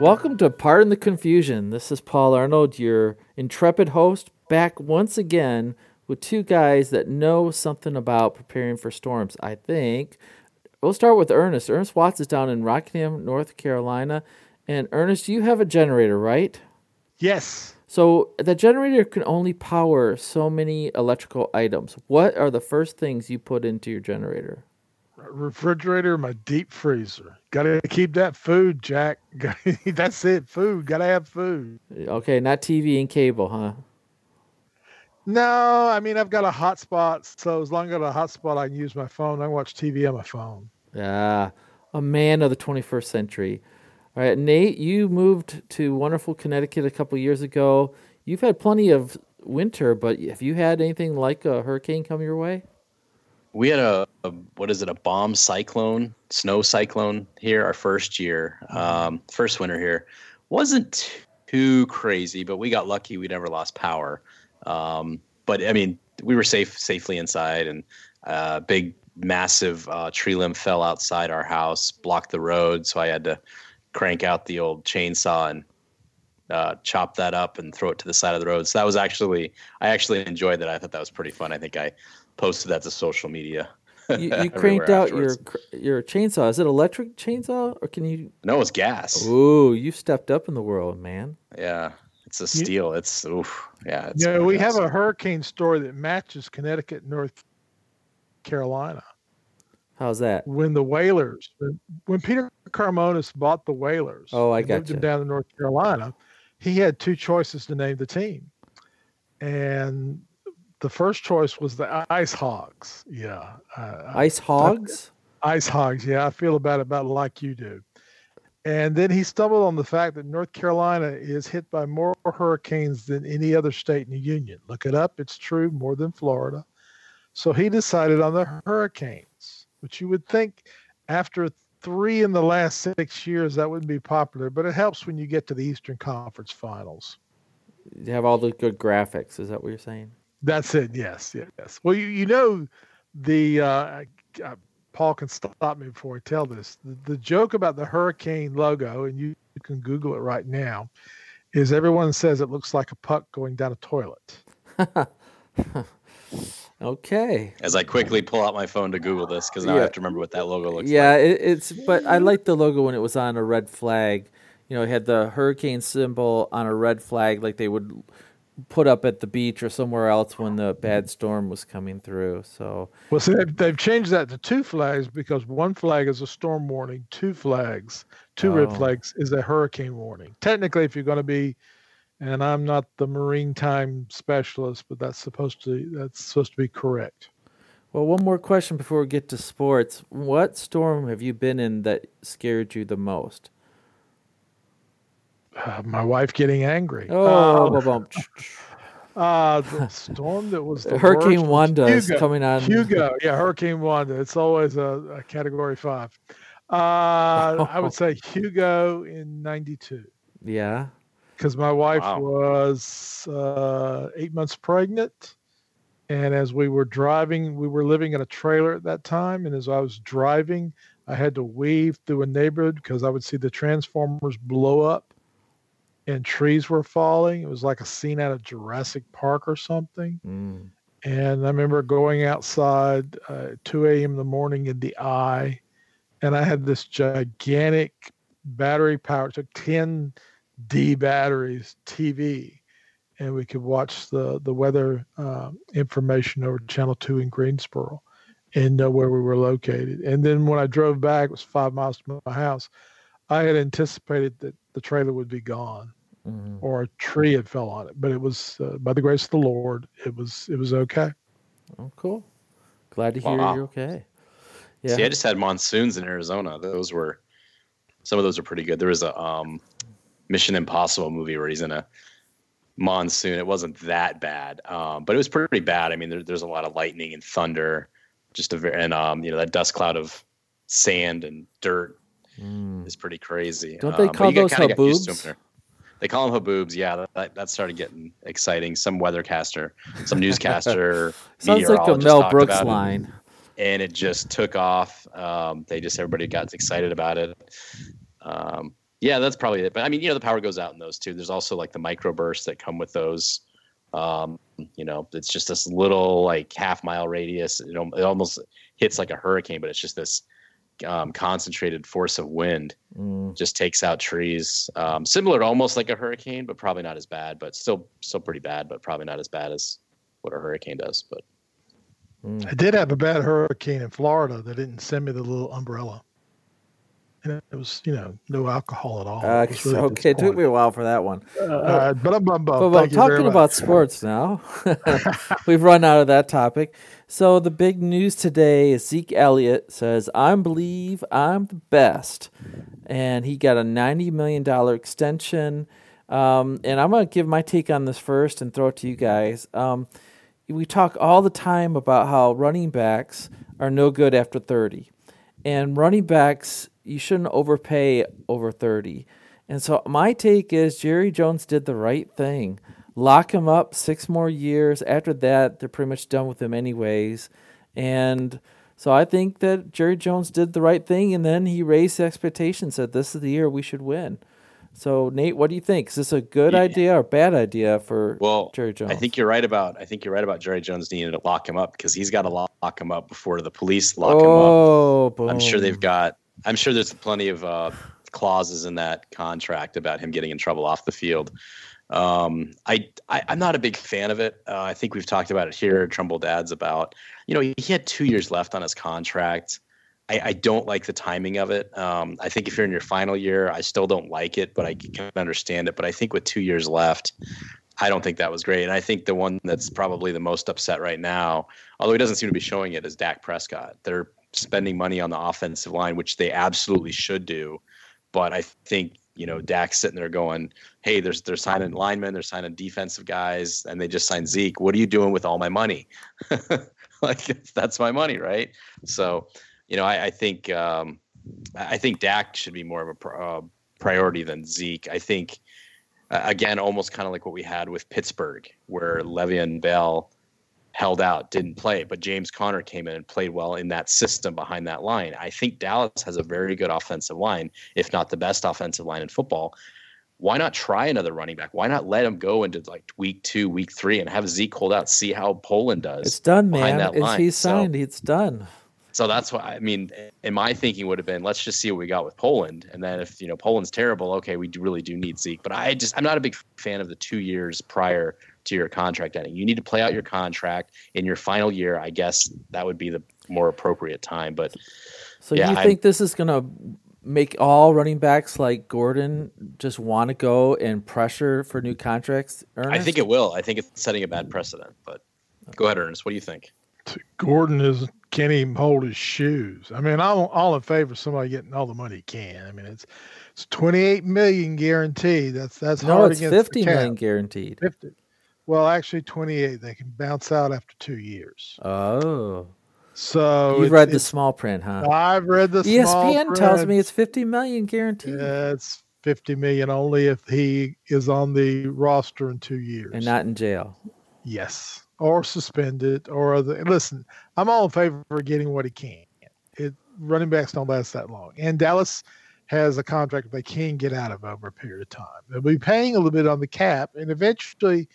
Welcome to Pardon the Confusion. This is Paul Arnold, your intrepid host, back once again with two guys that know something about preparing for storms. I think we'll start with Ernest. Ernest Watts is down in Rockingham, North Carolina. And Ernest, you have a generator, right? Yes. So the generator can only power so many electrical items. What are the first things you put into your generator? Refrigerator, my deep freezer. Got to keep that food, Jack. That's it. Food. Got to have food. Okay, not TV and cable, huh? No, I mean I've got a hotspot, so as long as I got a hotspot, I can use my phone. I can watch TV on my phone. Yeah, a man of the 21st century. All right, Nate, you moved to wonderful Connecticut a couple years ago. You've had plenty of winter, but have you had anything like a hurricane come your way? We had a, a, what is it a bomb cyclone snow cyclone here our first year um, first winter here wasn't too crazy but we got lucky we never lost power um, but i mean we were safe safely inside and uh, big massive uh, tree limb fell outside our house blocked the road so i had to crank out the old chainsaw and uh, chop that up and throw it to the side of the road. So that was actually, I actually enjoyed that. I thought that was pretty fun. I think I posted that to social media. You, you cranked out your your chainsaw. Is it electric chainsaw or can you? No, it's gas. Ooh, you stepped up in the world, man. Yeah, it's a Stihl. it's oof. Yeah. It's yeah, we have a hurricane story that matches Connecticut, North Carolina. How's that? When the Whalers, when, when Peter Karmanos bought the Whalers, oh, I got moved him down to North Carolina. He had two choices to name the team, and the first choice was the Ice Hogs. Yeah. Uh, Ice Hogs? Ice Hogs. Yeah, I feel about it about like you do. And then he stumbled on the fact that North Carolina is hit by more hurricanes than any other state in the union. Look it up. It's true, more than Florida. So he decided on the hurricanes, which you would think after three in the last six years that wouldn't be popular, but it helps when you get to the Eastern Conference Finals. You have all the good graphics. Is that what you're saying? That's it. Yes, yes. Well, you, you know, the uh, uh, Paul can stop me before I tell this. The, the joke about the hurricane logo, and you, you can Google it right now, is everyone says it looks like a puck going down a toilet. okay. As I quickly pull out my phone to Google this because now yeah. I have to remember what that logo looks yeah, like. Yeah, it, it's. But I like the logo when it was on a red flag. You know, it had the hurricane symbol on a red flag, like they would put up at the beach or somewhere else when the bad storm was coming through. So well, see, they've, they've changed that to two flags because one flag is a storm warning, two flags, two oh. red flags is a hurricane warning. Technically, if you're going to be, and I'm not the marine time specialist, but that's supposed to that's supposed to be correct. Well, one more question before we get to sports. What storm have you been in that scared you the most? Uh, my wife getting angry. Oh, um, uh, the storm that was the Hurricane worst Wanda is coming on. Hugo, yeah, Hurricane Wanda. It's always a, a Category Five. Uh, I would say Hugo in '92. Yeah, because my wife wow. was uh, eight months pregnant, and as we were driving, we were living in a trailer at that time, and as I was driving, I had to weave through a neighborhood because I would see the transformers blow up and trees were falling. It was like a scene out of Jurassic Park or something. Mm. And I remember going outside uh, 2 a.m. in the morning in the eye, and I had this gigantic battery power. It took 10 D batteries TV, and we could watch the the weather uh, information over Channel Two in Greensboro, and know where we were located. And then when I drove back, it was five miles from my house. I had anticipated that the trailer would be gone mm-hmm. or a tree had fell on it. But it was uh, by the grace of the Lord, it was it was okay. Oh, cool. Glad to hear wow. you're okay. Yeah. See, I just had monsoons in Arizona. Those were some of those are pretty good. There was a um, Mission Impossible movie where he's in a monsoon. It wasn't that bad, um, but it was pretty bad. I mean, there, there's a lot of lightning and thunder, just a very and um, you know that dust cloud of sand and dirt mm. is pretty crazy. Don't they um, call those haboobs? They call them haboobs. Yeah, that, that started getting exciting. Some weathercaster, some newscaster, sounds like a Mel Brooks line. It, and it just took off. Um, they just everybody got excited about it. Um, Yeah, that's probably it. But I mean, you know, the power goes out in those too. There's also like the microbursts that come with those. Um, you know, it's just this little like half mile radius. It, it almost hits like a hurricane, but it's just this um, concentrated force of wind. Mm. Just takes out trees. Um, similar to almost like a hurricane, but probably not as bad. But still, still pretty bad. But probably not as bad as what a hurricane does. But mm. I did have a bad hurricane in Florida. They didn't send me the little umbrella and it was you know no alcohol at all. Uh, it really okay, it took me a while for that one. Uh, uh, but I'm, I'm, but I'm talking about sports now. We've run out of that topic. So the big news today is Zeke Elliott says, "I believe I'm the best," and he got a ninety million dollar extension. Um, and I'm gonna give my take on this first and throw it to you guys. Um, we talk all the time about how running backs are no good after 30. And running backs you shouldn't overpay over 30. And so my take is Jerry Jones did the right thing. Lock him up six more years. After that, they're pretty much done with him anyways. And so I think that Jerry Jones did the right thing and then he raised the expectations said this is the year we should win. So Nate, what do you think? Is this a good yeah. idea or bad idea for well, Jerry Jones? I think you're right about I think you're right about Jerry Jones needing to lock him up because he's got to lock him up before the police lock oh, him up. Oh, boom. I'm sure they've got I'm sure there's plenty of uh, clauses in that contract about him getting in trouble off the field. Um, I, I am not a big fan of it. Uh, I think we've talked about it here. Trumbull Dads about you know he, had two years left on his contract. I, I don't like the timing of it. Um, I think if you're in your final year, I still don't like it, but I can understand it. But I think with two years left, I don't think that was great. And I think the one that's probably the most upset right now, although he doesn't seem to be showing it, is Dak Prescott. They're spending money on the offensive line, which they absolutely should do. But I think you know Dak's sitting there going, "Hey, there's they're signing linemen, they're signing defensive guys, and they just signed Zeke. What are you doing with all my money? like that's my money, right?" So, you know, I, I think um, I think Dak should be more of a uh, priority than Zeke. I think again, almost kind of like what we had with Pittsburgh, where Le'Veon Bell held out, didn't play. But James Conner came in and played well in that system behind that line. I think Dallas has a very good offensive line, if not the best offensive line in football. Why not try another running back? Why not let him go into like week two, week three, and have Zeke hold out, see how Pollard does? It's done, man. It's, he's signed. So, it's done. So that's why I mean, in my thinking would have been, let's just see what we got with Pollard, and then if you know Pollard's terrible, okay, we really do need Zeke. But I just I'm not a big fan of the two years prior to your contract ending. You need to play out your contract in your final year. I guess that would be the more appropriate time. But so yeah, you think I, this is going to make all running backs like Gordon just want to go and pressure for new contracts? Ernest? I think it will. I think it's setting a bad precedent. But go ahead, Ernest. What do you think? Gordon is can't even hold his shoes. I mean, I'm all in favor of somebody getting all the money he can. I mean, it's it's 28 million guaranteed. That's that's no, hard it's 50 million guaranteed. 50. Well, actually, 28. They can bounce out after two years. Oh. So you read the small print, huh? I've read the small print. ESPN tells me it's 50 million guaranteed. Yeah, it's 50 million only if he is on the roster in two years and not in jail. Yes, or suspended, or other. Listen, I'm all in favor of getting what he can. It running backs don't last that long, and Dallas has a contract they can get out of over a period of time. They'll be paying a little bit on the cap, and eventually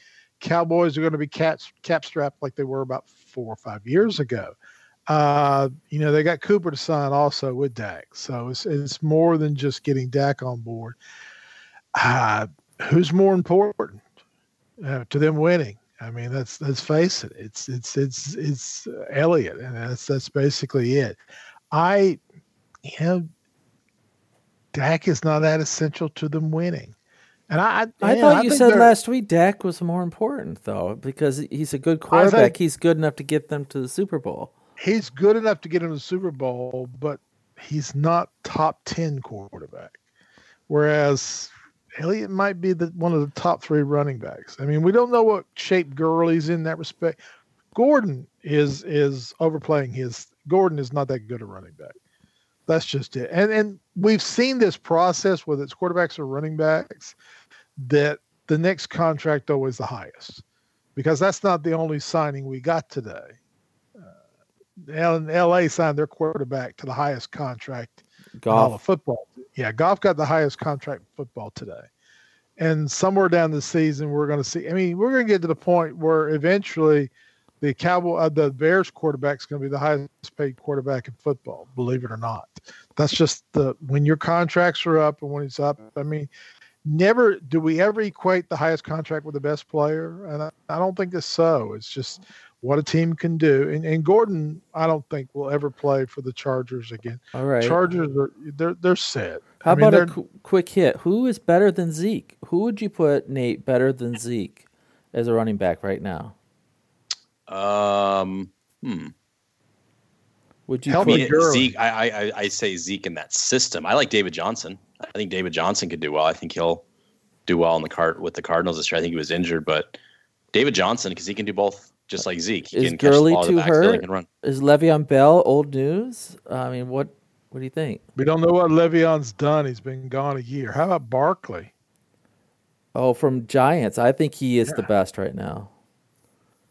Cowboys are going to be cap, strapped like they were about four or five years ago. Uh, you know, they got Cooper to sign also with Dak. So it's, it's more than just getting Dak on board. Uh, who's more important uh, to them winning? I mean, let's let's face it. It's it's it's it's Elliott, and that's that's basically it. I, you know, Dak is not that essential to them winning. And I, I, thought I you said last week Dak was more important though because he's a good quarterback. He's good enough to get them to the Super Bowl. He's good enough to get them to the Super Bowl, but he's not top ten quarterback. Whereas Elliott might be the one of the top three running backs. I mean, we don't know what shape Gurley's in that respect. Gordon is is overplaying his. Gordon is not that good a running back. That's just it. And and we've seen this process whether it's quarterbacks or running backs that the next contract always the highest because that's not the only signing we got today. Uh, LA signed their quarterback to the highest contract Goff football. Yeah, Goff got the highest contract football today. And somewhere down the season, we're going to see. I mean, we're going to get to the point where eventually the Cowboy, uh, the Bears quarterback is going to be the highest paid quarterback in football. Believe it or not, that's just the when your contracts are up and when it's up. I mean, never do we ever equate the highest contract with the best player, and I, I don't think it's so. It's just what a team can do. And, and Gordon, I don't think will ever play for the Chargers again. All right, Chargers are they're they're set. How I mean, about a qu- quick hit? Who is better than Zeke? Who would you put Nate better than Zeke as a running back right now? Um, hmm. Would you Help me, Zeke? I, I I say Zeke in that system. I like David Johnson. I think David Johnson could do well. I think he'll do well in the cart with the Cardinals this year. I think he was injured, but David Johnson because he can do both just like Zeke. He is Gurley too hurt? Is Le'Veon Bell old news? I mean, what what do you think? We don't know what Le'Veon's done. He's been gone a year. How about Barkley? Oh, from Giants, I think he is yeah. the best right now.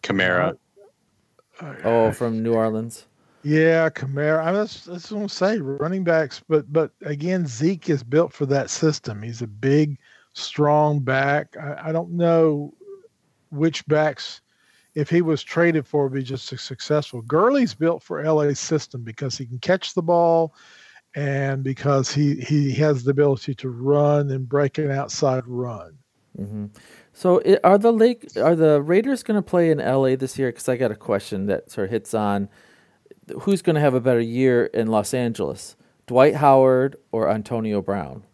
Kamara. Oh, from New Orleans. Yeah, Kamara. I was, I was going to say running backs, but but again, Zeke is built for that system. He's a big, strong back. I, I don't know which backs if he was traded for would be just as successful. Gurley's built for LA's system because he can catch the ball and because he, he has the ability to run and break an outside run. Mm-hmm. So it, are the Lake are the Raiders going to play in LA this year? Because I got a question that sort of hits on who's going to have a better year in Los Angeles, Dwight Howard or Antonio Brown?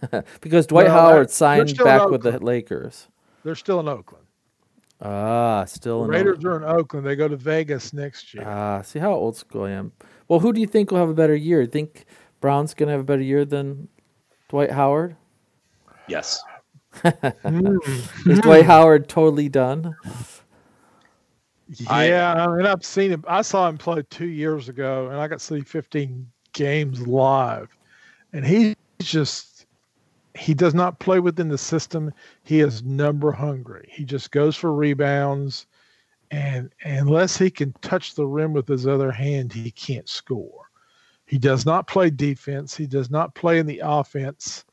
because Dwight well, Howard signed back with the Lakers. They're still in Oakland. Ah, still the Raiders are in Oakland. They go to Vegas next year. Ah, see how old school I am. Well, who do you think will have a better year? Think Brown's going to have a better year than Dwight Howard? Yes. Hmm. Is Dwight Howard totally done? Yeah, I, I mean, I've seen him. I saw him play two years ago, and I got to see 15 games live, and he's just he does not play within the system. He is number hungry. He just goes for rebounds, and unless he can touch the rim with his other hand, he can't score. He does not play defense. He does not play in the offense.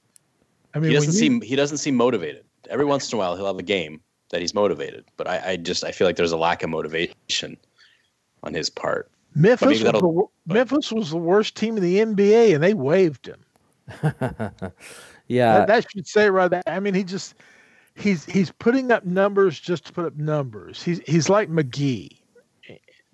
I mean, he doesn't you, seem he doesn't seem motivated. Every once in a while, he'll have a game that he's motivated, but I, I just I feel like there's a lack of motivation on his part. Memphis was, the, Memphis was the worst team in the NBA, and they waived him. Yeah, that, that should say right there. I mean, he just he's he's putting up numbers just to put up numbers. He's he's like McGee,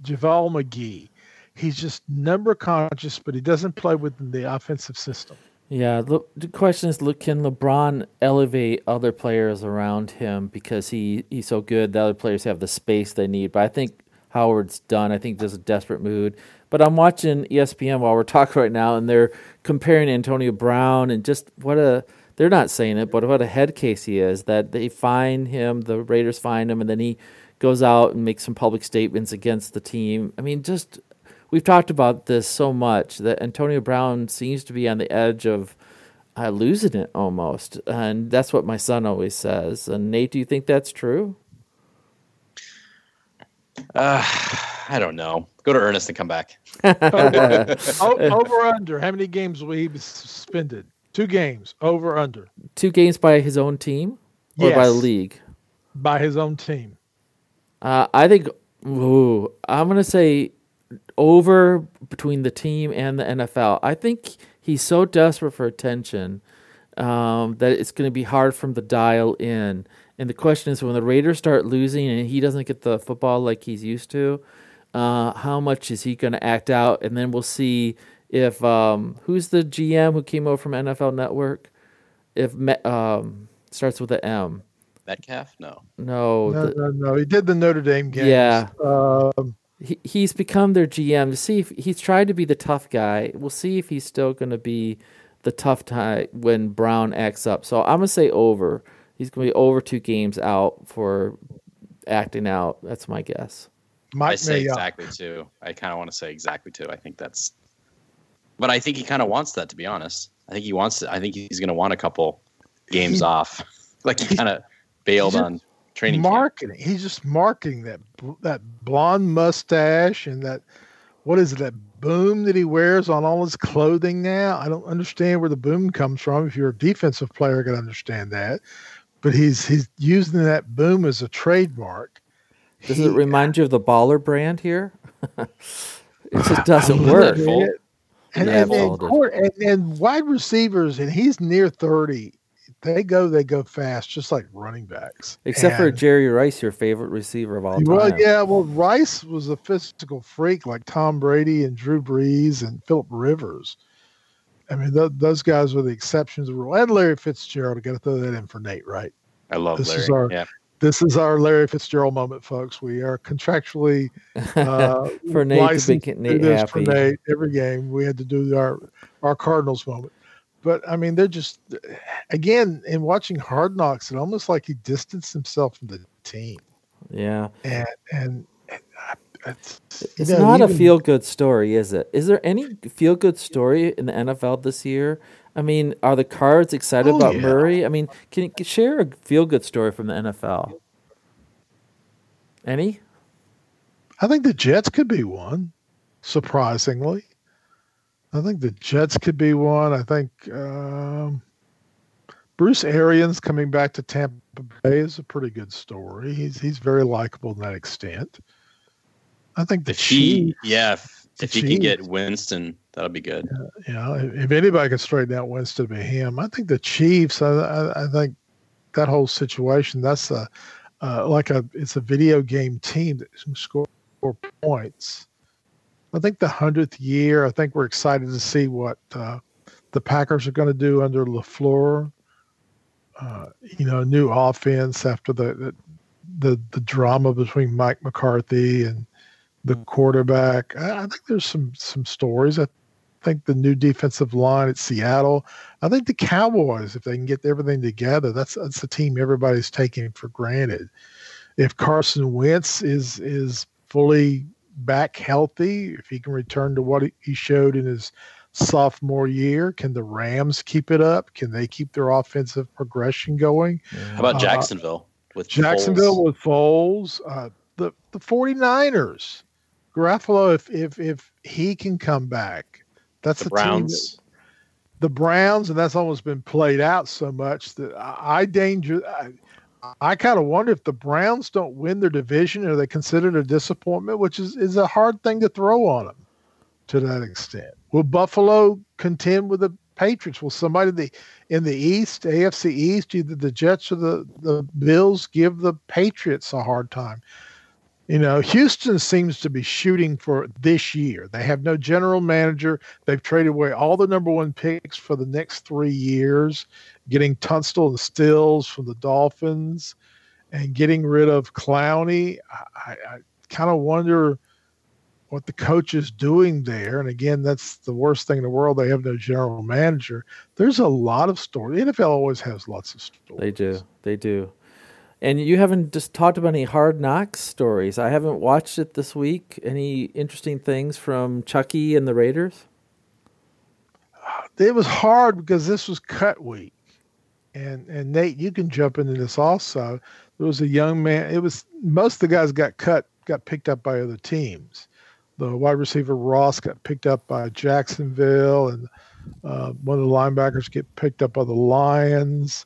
JaVale McGee. He's just number conscious, but he doesn't play within the offensive system. Yeah, the question is, look, can LeBron elevate other players around him because he, he's so good? The other players have the space they need. But I think Howard's done. I think there's a desperate mood. But I'm watching ESPN while we're talking right now, and they're comparing Antonio Brown and just what a they're not saying it, but what a head case he is. That they find him, the Raiders find him, and then he goes out and makes some public statements against the team. I mean, just we've talked about this so much that Antonio Brown seems to be on the edge of uh, losing it almost, and that's what my son always says. And Nate, do you think that's true? Uh, I don't know. Go to Ernest and come back. over under. How many games will he be suspended? Two games. Over under. Two games by his own team or yes. by the league? By his own team. Uh, I think. Ooh, I'm gonna say over between the team and the NFL. I think he's so desperate for attention um, that it's going to be hard for him to dial in. And the question is, when the Raiders start losing and he doesn't get the football like he's used to, uh, how much is he going to act out? And then we'll see if um, who's the GM who came over from NFL Network. If um, starts with an M. Metcalf? No. No. No, the, no, no. He did the Notre Dame game. Yeah. Um, he, he's become their GM to see if he's tried to be the tough guy. We'll see if he's still going to be the tough guy when Brown acts up. So I'm going to say over. He's going to be over two games out for acting out. That's my guess. Mike I say exactly two. I kind of want to say exactly two. I think that's, but I think he kind of wants that to be honest. I think he wants to. I think he's going to want a couple games he, off, like he kind of bailed on training. Marketing. Camp. He's just marketing that that blonde mustache and that what is it that boom that he wears on all his clothing now? I don't understand where the boom comes from. If you're a defensive player, I can understand that, but he's he's using that boom as a trademark. Does he, it remind you of the baller brand here? it just doesn't work. And, and, and, court, and, and wide receivers, and he's near thirty they go, they go fast, just like running backs. Except and, for Jerry Rice, your favorite receiver of all time. Well, yeah, well, Rice was a physical freak like Tom Brady and Drew Brees and Philip Rivers. I mean, th- those guys were the exceptions of the rule. And Larry Fitzgerald. I got to throw that in for Nate, right? I love this Larry. Is our, yeah. This is our Larry Fitzgerald moment, folks. We are contractually uh, for Nate to make Nate happy. For Nate, every game we had to do our our Cardinals moment but I mean, they're just again in watching Hard Knocks, it almost like he distanced himself from the team. Yeah, and and. it's, it's know, not even, a feel good story, is it? Is there any feel good story in the NFL this year? I mean, are the Cards excited oh, about yeah. Murray? I mean, can you share a feel good story from the NFL? Any? I think the Jets could be one, surprisingly. I think the Jets could be one. I think um, Bruce Arians coming back to Tampa Bay is a pretty good story. He's he's very likable in that extent. I think the if Chiefs, yeah, if, if he can get Winston, that'll be good. Yeah, yeah, if anybody can straighten out Winston, be him. I think the Chiefs. I, I, I think that whole situation. That's a uh, like a it's a video game team that can score points I think the hundredth year. I think we're excited to see what uh, the Packers are going to do under LaFleur. Uh, you know, new offense after the, the, the the drama between Mike McCarthy and the quarterback. I, I think there's some some stories. I think the new defensive line at Seattle. I think the Cowboys, if they can get everything together, that's that's a team everybody's taking for granted. If Carson Wentz is is fully back healthy, if he can return to what he showed in his sophomore year, can the Rams keep it up? Can they keep their offensive progression going? How about uh, Jacksonville uh, with Jacksonville Foles? with Foles? Uh, the the 49ers, Garoppolo, if if if he can come back, that's the Browns. That, the Browns, and that's almost been played out so much that I, I danger. I, I kind of wonder if the Browns don't win their division, are they considered a disappointment? Which is is a hard thing to throw on them to that extent. Will Buffalo contend with the Patriots? Will somebody in the in the East, AFC East, either the Jets or the the Bills, give the Patriots a hard time? You know, Houston seems to be shooting for this year. They have no general manager. They've traded away all the number one picks for the next three years, getting Tunsil and Stills from the Dolphins and getting rid of Clowney. I, I kind of wonder what the coach is doing there. And again, that's the worst thing in the world. They have no general manager. There's a lot of stories. The NFL always has lots of stories. They do. They do. And you haven't just talked about any hard knocks stories. I haven't watched it this week. Any interesting things from Chucky and the Raiders? It was hard because this was cut week. And and Nate, you can jump into this also. There was a young man. It was most of the guys got cut, got picked up by other teams. The wide receiver Ross got picked up by Jacksonville, and uh, one of the linebackers get picked up by the Lions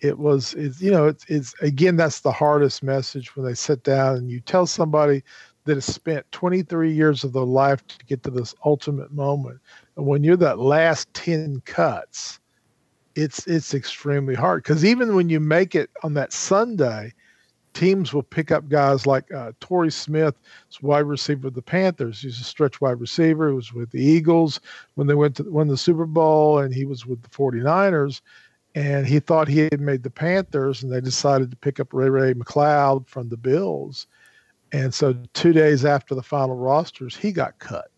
it was it's you know it's, it's again that's the hardest message when they sit down and you tell somebody that has spent 23 years of their life to get to this ultimate moment and when you're that last 10 cuts it's it's extremely hard because even when you make it on that sunday teams will pick up guys like uh, Torrey Smith, wide receiver of the Panthers. He's a stretch wide receiver. He was with the Eagles when they went to win the Super Bowl, and he was with the 49ers and he thought he had made the Panthers, and they decided to pick up Ray Ray McCloud from the Bills. And so, two days after the final rosters, he got cut.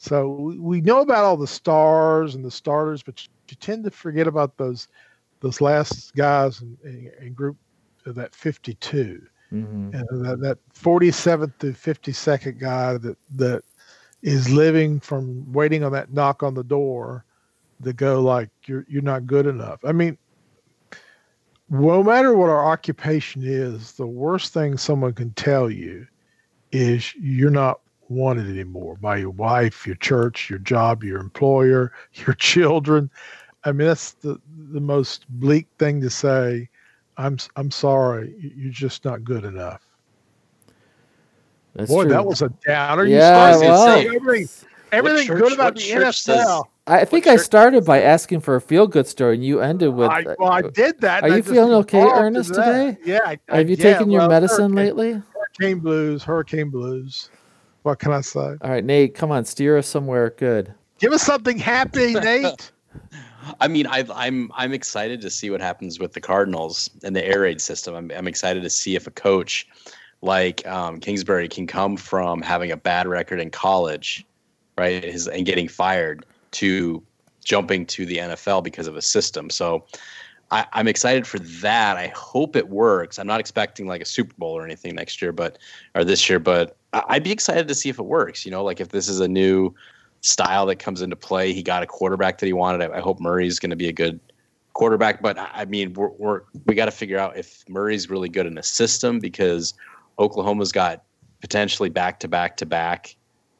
So we know about all the stars and the starters, but you tend to forget about those those last guys in, in group that 52 mm-hmm. and that, that 47th to 52nd guy that that is living from waiting on that knock on the door that go like you're you're not good enough. I mean, no matter what our occupation is, the worst thing someone can tell you is you're not wanted anymore by your wife, your church, your job, your employer, your children. I mean, that's the the most bleak thing to say. I'm I'm sorry, you're just not good enough. That's Boy, true. that was a downer. Yeah, you well, everything, everything church, good about the NFL. Says, I think I started by asking for a feel good story, and you ended with. I, well, I did that. Are you feeling okay, Ernest, to today? Yeah. I, Have you yeah, taken your well, medicine hurricane, lately? Hurricane blues, hurricane blues. What can I say? All right, Nate, come on, steer us somewhere good. Give us something happy, Nate. I mean, i am I'm, I'm excited to see what happens with the Cardinals and the air raid system. I'm I'm excited to see if a coach like um, Kingsbury can come from having a bad record in college, right, his, and getting fired to jumping to the NFL because of a system. So I, am excited for that. I hope it works. I'm not expecting like a Super Bowl or anything next year, but or this year, but I'd be excited to see if it works. You know, like if this is a new style that comes into play. He got a quarterback that he wanted. I, I hope Murray's going to be a good quarterback. But I mean, we're, we're we got to figure out if Murray's really good in a system because Oklahoma's got potentially back to back to back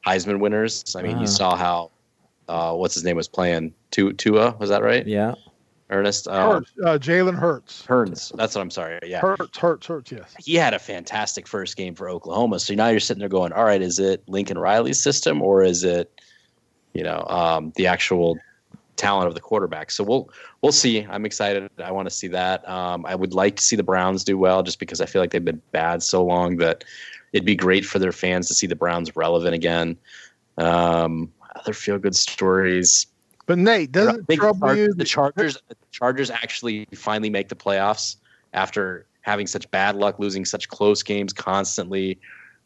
Heisman winners. I mean, uh-huh. you saw how uh, what's his name was playing Tua. Tua was that right? Yeah. Ernest Hurts, uh, Jalen Hurts. Hurts. That's what I'm sorry. Yeah. Hurts. Hurts. Hurts. Yes. He had a fantastic first game for Oklahoma. So now you're sitting there going, all right, is it Lincoln Riley's system or is it, you know, um, the actual talent of the quarterback? So we'll we'll see. I'm excited. I want to see that. Um, I would like to see the Browns do well, just because I feel like they've been bad so long that it'd be great for their fans to see the Browns relevant again. Um, other feel good stories. But Nate, doesn't it trouble you? The Chargers, the Chargers actually finally make the playoffs after having such bad luck, losing such close games constantly.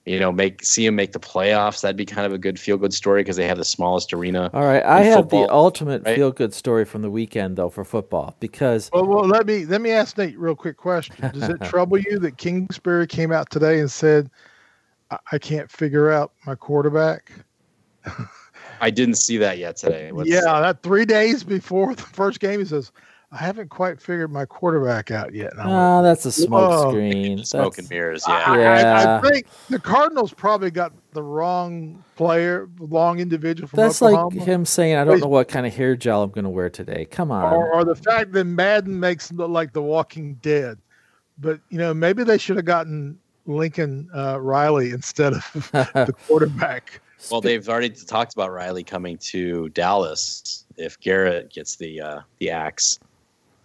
You know, make see them make the playoffs. That'd be kind of a good feel good story because they have the smallest arena. All right, I have football, the ultimate right? feel good story from the weekend though for football because. Well, well, let me let me ask Nate real quick question. Does it trouble you that Kingsbury came out today and said, "I, I can't figure out my quarterback"? I didn't see that yet today. What's, yeah, that three days before the first game, he says, "I haven't quite figured my quarterback out yet." Oh, that's a smoke screen. Smoke and mirrors. Yeah. I, yeah. I, I, think the Cardinals probably got the wrong player, wrong individual. From that's Oklahoma. like him saying, "I don't know what kind of hair gel I'm going to wear today." Come on. Or, or the fact that Madden makes them look like The Walking Dead. But you know, maybe they should have gotten Lincoln uh, Riley instead of the quarterback. Well, they've already talked about Riley coming to Dallas. If Garrett gets the uh, the axe,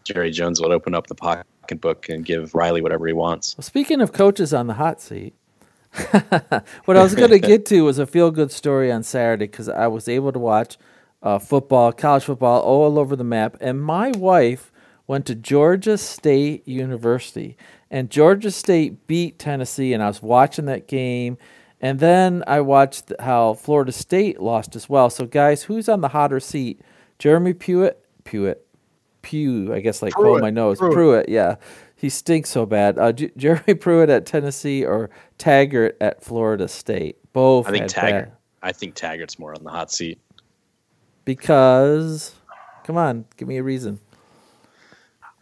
Jerry Jones will open up the pocketbook and give Riley whatever he wants. Well, speaking of coaches on the hot seat, what I was going to get to was a feel good story on Saturday because I was able to watch uh, football, college football, all over the map, and my wife went to Georgia State University, and Georgia State beat Tennessee, and I was watching that game and then I watched how Florida State lost as well. So, guys, who's on the hotter seat? Jeremy Pruitt, Pruitt, Pew, I guess, like Pruitt, my nose. Pruitt. Pruitt, yeah. He stinks so bad. Uh, J- Jeremy Pruitt at Tennessee or Taggart at Florida State. Both. I think Taggart. Bad. I think Taggart's more on the hot seat. Because, come on, give me a reason.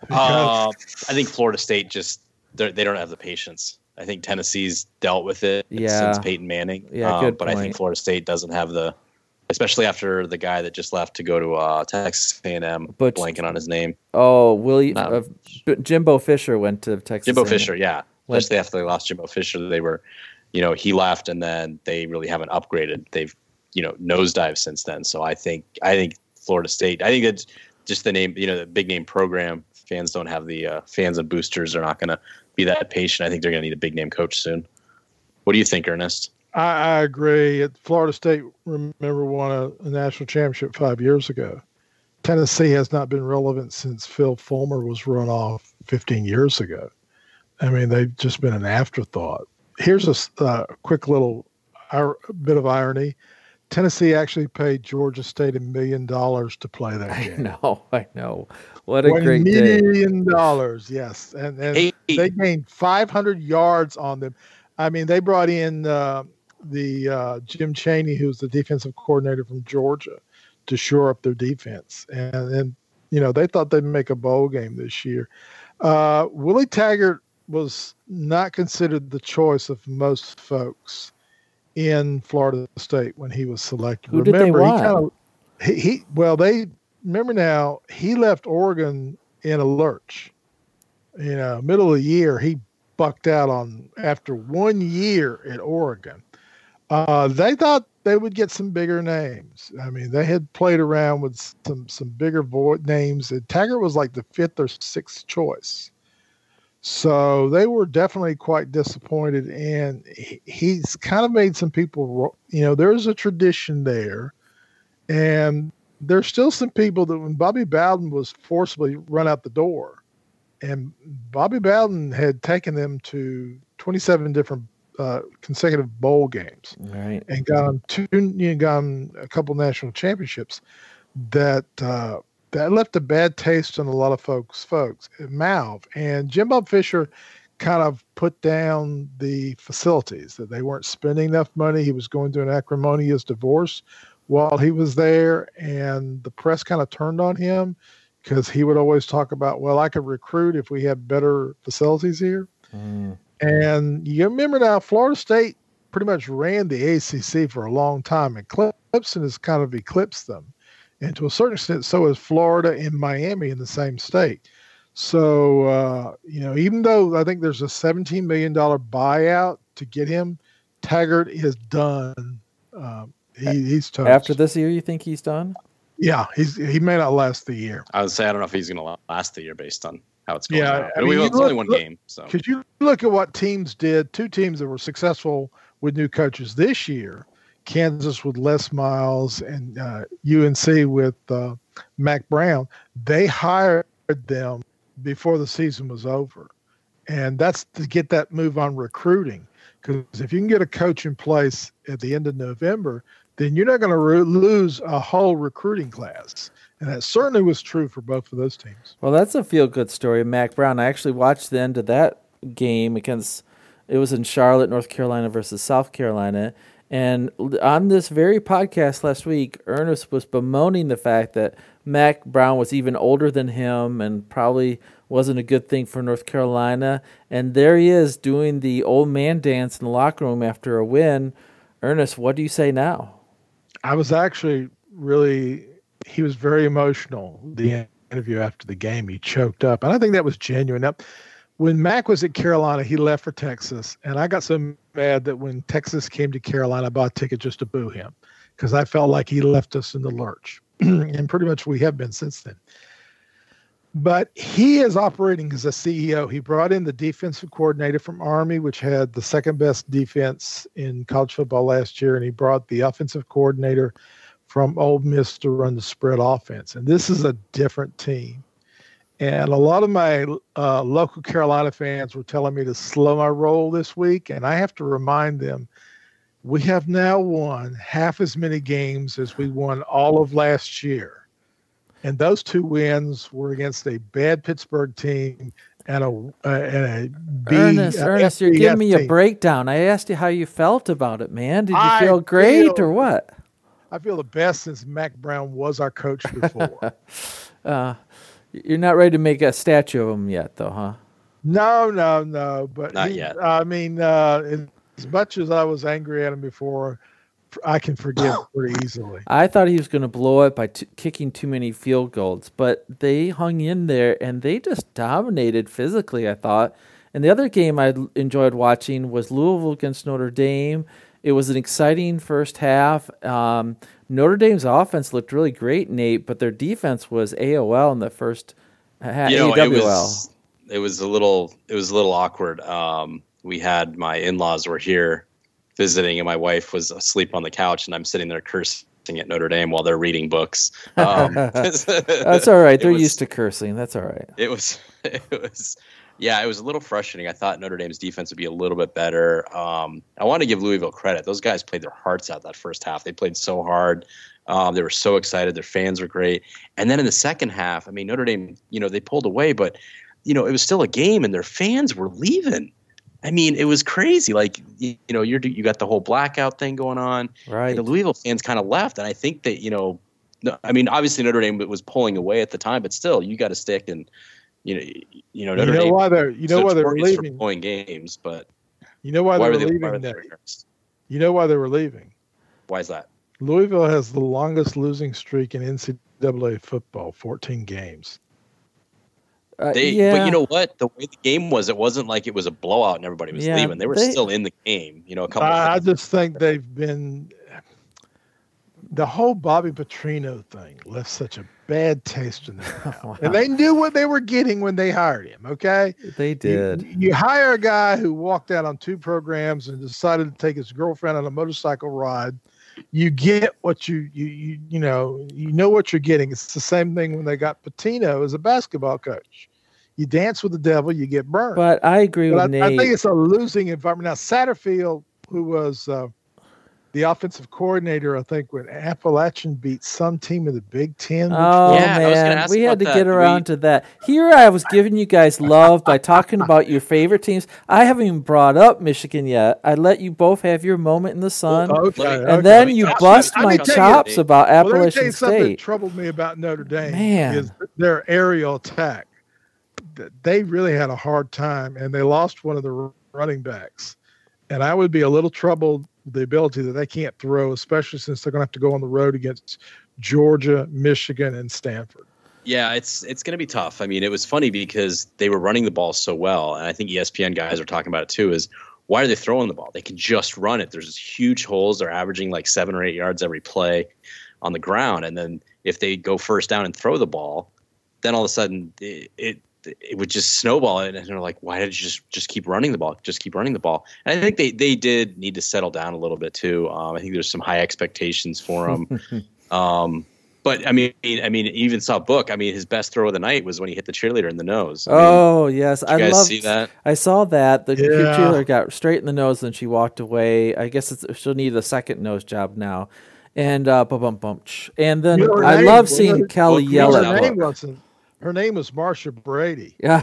Uh, I think Florida State just they don't have the patience. I think Tennessee's dealt with it yeah. since Peyton Manning. Yeah, um, but point. I think Florida State doesn't have the, especially after the guy that just left to go to uh, Texas A&M, but, blanking on his name. Oh, Willie uh, Jimbo Fisher went to Texas. Jimbo A&M. Fisher, yeah. Went, especially after they lost Jimbo Fisher, they were, you know, he left, and then they really haven't upgraded. They've, you know, nosedive since then. So I think I think Florida State. I think it's just the name, you know, the big name program. Fans don't have the uh, fans and boosters are not going to be that patient. I think they're going to need a big name coach soon. What do you think, Ernest? I, I agree. Florida State, remember, won a, a, national championship five years ago. Tennessee has not been relevant since Phil Fulmer was run off 15 years ago. I mean, they've just been an afterthought. Here's a uh, quick little bit of irony. Tennessee actually paid Georgia State a million dollars to play that game. I know, I know. What a great million day. dollars, yes, and, and hey. they gained 500 yards on them. I mean, they brought in uh, the uh, Jim Chaney, who's the defensive coordinator from Georgia, to shore up their defense, and, and you know they thought they'd make a bowl game this year. Uh, Willie Taggart was not considered the choice of most folks in Florida State when he was selected. Who remember, did they? He, kind of, he, he well they remember now he left Oregon in a lurch. You know, middle of the year he bucked out on after one year at Oregon. Uh, they thought they would get some bigger names. I mean, they had played around with some some bigger vo- names. And Taggart was like the fifth or sixth choice. So they were definitely quite disappointed, and he's kind of made some people. You know, there's a tradition there, and there's still some people that when Bobby Bowden was forcibly run out the door, and Bobby Bowden had taken them to 27 different uh, consecutive bowl games, right, and got them two, you know, got them a couple national championships. That uh, that left a bad taste in a lot of folks folks mouth. And Jimbo Fisher kind of put down the facilities that they weren't spending enough money. He was going through an acrimonious divorce while he was there, and the press kind of turned on him because he would always talk about, well, I could recruit if we had better facilities here. Mm. And you remember now, Florida State pretty much ran the ACC for a long time, and Clemson has kind of eclipsed them. And to a certain extent, so is Florida and Miami in the same state. So, uh, you know, even though I think there's a $17 million buyout to get him, Taggart is done. Um, he, he's toast. After this year, you think he's done? Yeah, he's he may not last the year. I would say I don't know if he's going to last the year based on how it's going. Yeah, I mean, we, it's look, only one look, game. So because you look at what teams did, two teams that were successful with new coaches this year, Kansas with Les Miles and uh, UNC with uh, Mack Brown, they hired them before the season was over, and that's to get that move on recruiting. Because if you can get a coach in place at the end of November, then you're not going to re- lose a whole recruiting class. And that certainly was true for both of those teams. Well, that's a feel good story, Mack Brown. I actually watched the end of that game against, it was in Charlotte, North Carolina versus South Carolina. And on this very podcast last week, Ernest was bemoaning the fact that Mack Brown was even older than him and probably wasn't a good thing for North Carolina. And there he is doing the old man dance in the locker room after a win. Ernest, what do you say now? I was actually really he was very emotional. The interview after the game, he choked up, and I think that was genuine. Now, when Mack was at Carolina, he left for Texas, and I got so mad that when Texas came to Carolina, I bought a ticket just to boo him because I felt like he left us in the lurch, and pretty much we have been since then. But he is operating as a CEO. He brought in the defensive coordinator from Army, which had the second best defense in college football last year, and he brought the offensive coordinator from Ole Miss to run the spread offense. And this is a different team. And a lot of my uh, local Carolina fans were telling me to slow my roll this week. And I have to remind them we have now won half as many games as we won all of last year. And those two wins were against a bad Pittsburgh team and a, uh, and a B, Ernest, uh, Ernest, you're giving me a breakdown. I asked you how you felt about it, man. Did you I feel great feel, or what? I feel the best since Mack Brown was our coach before. uh, you're not ready to make a statue of him yet, though, huh? No, no, no. But not he, yet. I mean, uh, as much as I was angry at him before, I can forgive pretty easily. I thought he was going to blow it by t- kicking too many field goals, but they hung in there and they just dominated physically. I thought. And the other game I enjoyed watching was Louisville against Notre Dame. It was an exciting first half. Um, Notre Dame's offense looked really great, Nate, but their defense was AOL in the first half. You know, it was it was a little it was a little awkward. Um, we had my in-laws were here visiting, and my wife was asleep on the couch, and I'm sitting there cursing at Notre Dame while they're reading books. Um, That's all right. They're was, used to cursing. That's all right. It was it was yeah, it was a little frustrating. I thought Notre Dame's defense would be a little bit better. Um, I want to give Louisville credit. Those guys played their hearts out that first half. They played so hard. Um, they were so excited. Their fans were great. And then in the second half, I mean, Notre Dame, you know, they pulled away, but you know, it was still a game, and their fans were leaving. I mean, it was crazy. Like you, you know, you're you got the whole blackout thing going on. Right. the Louisville fans kind of left, and I think that you know, I mean, obviously Notre Dame was pulling away at the time, but still, you got to stick and you know, you know, Notre you know Dame, why they're you know why they're leaving playing games, but you know why, why there leaving that You know why they were leaving? Why is that? Louisville has the longest losing streak in NCAA football, 14 games. Uh, they, yeah. but you know what? The way the game was, it wasn't like it was a blowout and everybody was yeah, leaving. They were they, still in the game. You know, a couple. I, I just think they've been the whole Bobby Petrino thing left such a bad taste in their mouth. wow. And they knew what they were getting when they hired him. Okay, they did. You, you, hire a guy who walked out on two programs and decided to take his girlfriend on a motorcycle ride. You get what you you you you know you know what you're getting. It's the same thing when they got Pitino as a basketball coach. You dance with the devil, you get burned. But I agree but with I, Nate. I think it's a losing environment. Now Satterfield, who was uh, the offensive coordinator, I think, when Appalachian beat some team in the Big Ten. Oh yeah, man, we had to that. get around we... to that. Here, I was giving you guys love by talking about your favorite teams. I haven't even brought up Michigan yet. I let you both have your moment in the oh, sun, well, okay, and okay. then you bust my chops you, about well, Appalachian well, State. Something that troubled me about Notre Dame man. is their aerial attack. They really had a hard time, and they lost one of the running backs. And I would be a little troubled the ability that they can't throw, especially since they're going to have to go on the road against Georgia, Michigan, and Stanford. Yeah, it's it's going to be tough. I mean, it was funny because they were running the ball so well, and I think ESPN guys are talking about it too. Is why are they throwing the ball? They can just run it. There's huge holes. They're averaging like seven or eight yards every play on the ground, and then if they go first down and throw the ball, then all of a sudden it, it it would just snowball and they're like, "Why did you just just keep running the ball? Just keep running the ball." And I think they they did need to settle down a little bit too. Um, I think there's some high expectations for them. um, but I mean, I mean, even saw Book. I mean, his best throw of the night was when he hit the cheerleader in the nose. I oh mean, yes, I love. See that? I saw that the yeah. cheerleader got straight in the nose, and she walked away. I guess she'll need a second nose job now. And uh, bump bump, and then I love seeing Kelly yell at Book. Her name was Marcia Brady. Yeah,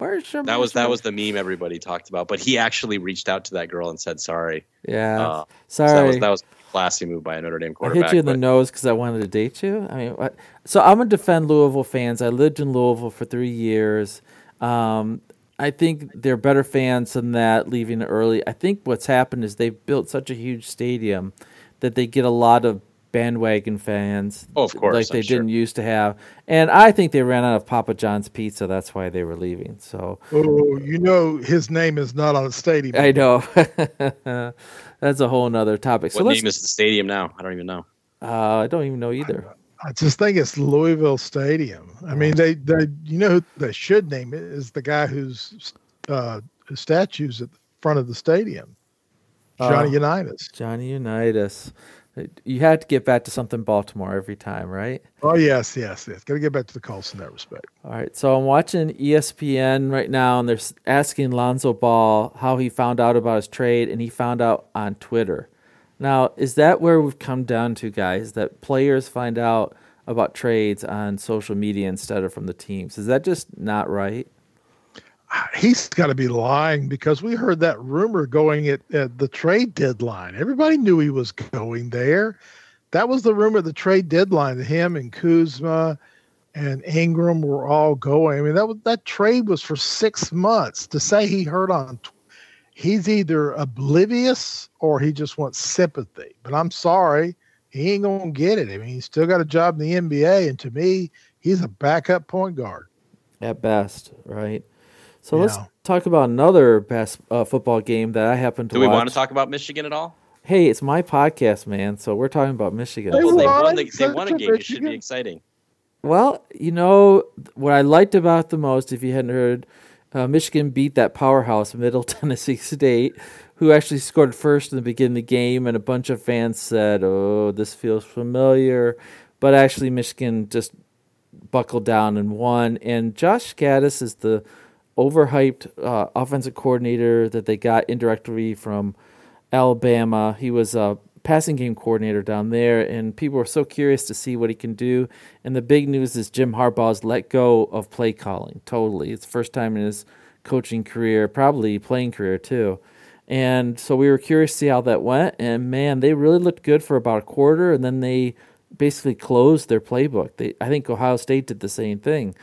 Marcia. That was that was the meme everybody talked about. But he actually reached out to that girl and said sorry. Yeah, uh, sorry. So that was that was a classy move by a Notre Dame quarterback. I hit you in but... the nose because I wanted to date you. I mean, what? so I'm gonna defend Louisville fans. I lived in Louisville for three years. Um, I think they're better fans than that leaving early. I think what's happened is they've built such a huge stadium that they get a lot of bandwagon fans. Oh, of course, like they I'm didn't sure. used to have. And I think they ran out of Papa John's pizza. That's why they were leaving. So, oh, you know, his name is not on the stadium. I know. That's a whole nother topic. What so name is the stadium now? I don't even know. Uh, I don't even know either. I, I just think it's Louisville Stadium. I mean, they, they, you know, who they should name it is the guy whose uh, statues at the front of the stadium. Johnny uh, Unitas. Johnny Unitas. You had to get back to something Baltimore every time, right? Oh yes, yes, yes. Got to get back to the Colts in that respect. All right. So I'm watching ESPN right now, and they're asking Lonzo Ball how he found out about his trade, and he found out on Twitter. Now, is that where we've come down to, guys? That players find out about trades on social media instead of from the teams? Is that just not right? He's got to be lying because we heard that rumor going at, at, the trade deadline. Everybody knew he was going there. That was the rumor the trade deadline. Him and Kuzma and Ingram were all going. I mean, that was, that trade was for six months. To say he heard on, he's either oblivious or he just wants sympathy. But I'm sorry, he ain't gonna get it. I mean, he's still got a job in the NBA, and to me, he's a backup point guard at best, right? So let's talk about another best uh, football game that I happen to. Do we watch. want to talk about Michigan at all? Hey, it's my podcast, man. So we're talking about Michigan. Well, they won, the, they won a game. It should be exciting. Well, you know what I liked about the most, if you hadn't heard, uh, Michigan beat that powerhouse, Middle Tennessee State, who actually scored first in the beginning of the game, and a bunch of fans said, "Oh, this feels familiar," but actually Michigan just buckled down and won. And Josh Gattis is the overhyped uh, offensive coordinator that they got indirectly from Alabama. He was a passing game coordinator down there, and people were so curious to see what he can do. And the big news is Jim Harbaugh's let go of play calling totally. It's the first time in his coaching career, probably playing career too. And so we were curious to see how that went. And man, they really looked good for about a quarter, and then they basically closed their playbook. They, I think Ohio State did the same thing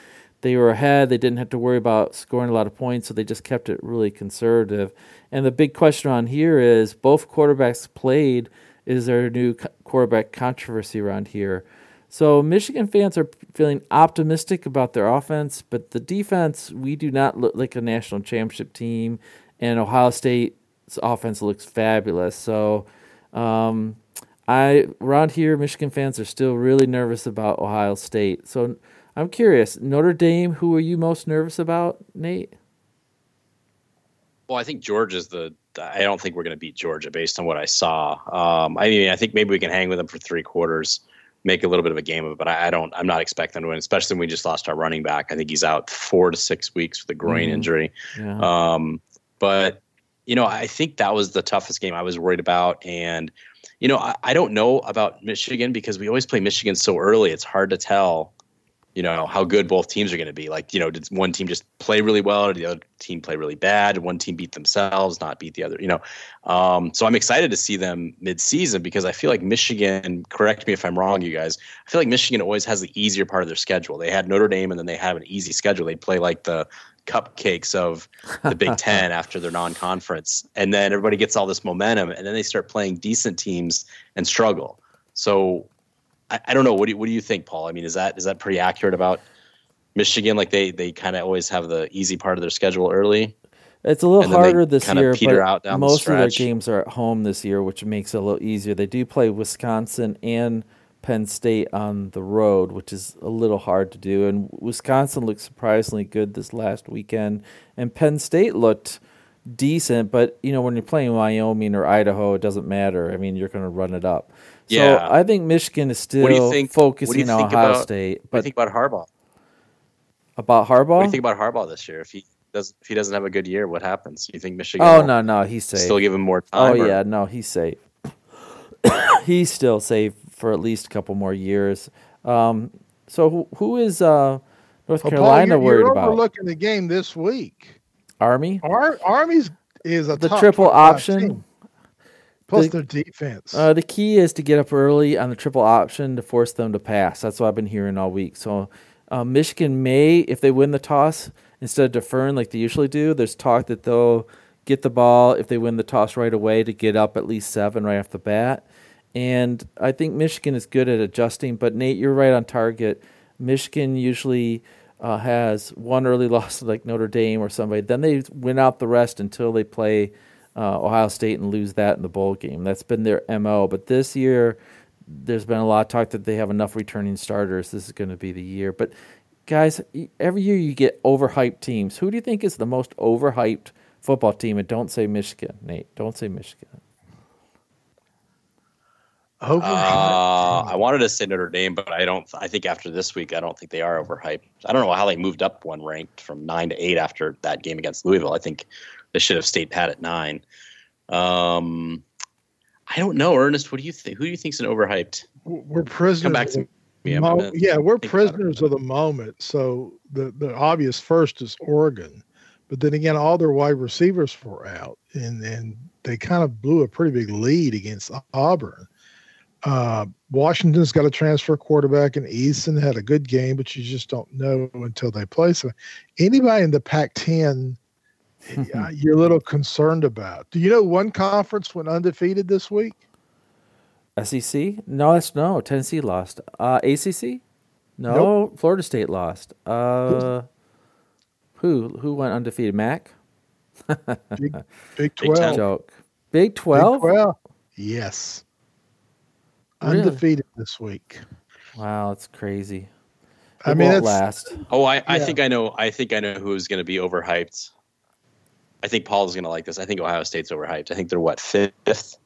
they were ahead. They didn't have to worry about scoring a lot of points, so they just kept it really conservative. And the big question on here is both quarterbacks played. Is there a new quarterback controversy around here? So Michigan fans are feeling optimistic about their offense, but the defense, we do not look like a national championship team, and Ohio State's offense looks fabulous. So um, I around here, Michigan fans are still really nervous about Ohio State. So I'm curious, Notre Dame, who are you most nervous about, Nate? Well, I think Georgia's the. I don't think we're going to beat Georgia based on what I saw. Um, I mean, I think maybe we can hang with them for three quarters, make a little bit of a game of it. But I, I don't. I'm not expecting to win, especially when we just lost our running back. I think he's out four to six weeks with a groin mm injury. Yeah. Um, but you know, I think that was the toughest game I was worried about, and you know, I, I don't know about Michigan because we always play Michigan so early. It's hard to tell you know how good both teams are going to be. Like, you know, did one team just play really well, or did the other team play really bad? Did one team beat themselves, not beat the other? You know, um, so I'm excited to see them mid-season because I feel like Michigan. Correct me if I'm wrong, you guys. I feel like Michigan always has the easier part of their schedule. They had Notre Dame, and then they have an easy schedule. They play like the cupcakes of the Big Ten after their non-conference, and then everybody gets all this momentum, and then they start playing decent teams and struggle. So I, I don't know. What do you, what do you think, Paul? I mean, is that is that pretty accurate about Michigan? Like they they kind of always have the easy part of their schedule early. It's a little harder this year, but most the of their games are at home this year, which makes it a little easier. They do play Wisconsin and Penn State on the road, which is a little hard to do. And Wisconsin looked surprisingly good this last weekend, and Penn State looked decent. But you know, when you're playing Wyoming or Idaho, it doesn't matter. I mean, you're going to run it up. Yeah. So I think Michigan is still what do you think, focusing on Ohio about, State. But what do you think about Harbaugh? About Harbaugh? What do you think about Harbaugh this year? If he does, if he doesn't have a good year, what happens? You think Michigan? Oh no, no, he's safe. Still give him more time. Oh or? yeah, no, he's safe. he's still safe for at least a couple more years. Um, so who, who is uh, North well, Carolina Paul, you're, worried you're about? Overlooking the game this week. Army. Ar- Army's is a the triple option. Team. Plus the, their defense. Uh, the key is to get up early on the triple option to force them to pass. That's what I've been hearing all week. So uh, Michigan may, if they win the toss, instead of deferring like they usually do, there's talk that they'll get the ball if they win the toss right away to get up at least seven right off the bat. And I think Michigan is good at adjusting. But Nate, you're right on target. Michigan usually uh, has one early loss like Notre Dame or somebody. Then they win out the rest until they play – uh, Ohio State and lose that in the bowl game. That's been their MO. But this year, there's been a lot of talk that they have enough returning starters. This is going to be the year. But guys, every year you get overhyped teams. Who do you think is the most overhyped football team? And don't say Michigan, Nate. Don't say Michigan. Uh, I wanted to say Notre Dame, but I don't. I think after this week, I don't think they are overhyped. I don't know how they moved up one ranked from nine to eight after that game against Louisville. I think they should have stayed pat at nine. Um, I don't know, Ernest. What do you think? Who do you think's an overhyped? We're prisoners. Come back to me. Mo- yeah, we're prisoners of the moment. So the the obvious first is Oregon, but then again, all their wide receivers were out, and and they kind of blew a pretty big lead against Auburn. Uh, Washington's got a transfer quarterback, and Eason had a good game, but you just don't know until they play. So anybody in the Pac-10 you're a little concerned about. Do you know one conference went undefeated this week? SEC? No, that's no. Tennessee lost. Uh, ACC? No, nope. Florida State lost. Uh, who who went undefeated? Mac. Big, Big Twelve. Joke. Big Twelve. Big 12? Yes. Really? Undefeated this week. Wow, that's crazy. It I mean, last. Oh, I, I yeah. think I know. I think I know who's going to be overhyped. I think Paul is going to like this. I think Ohio State's overhyped. I think they're what fifth.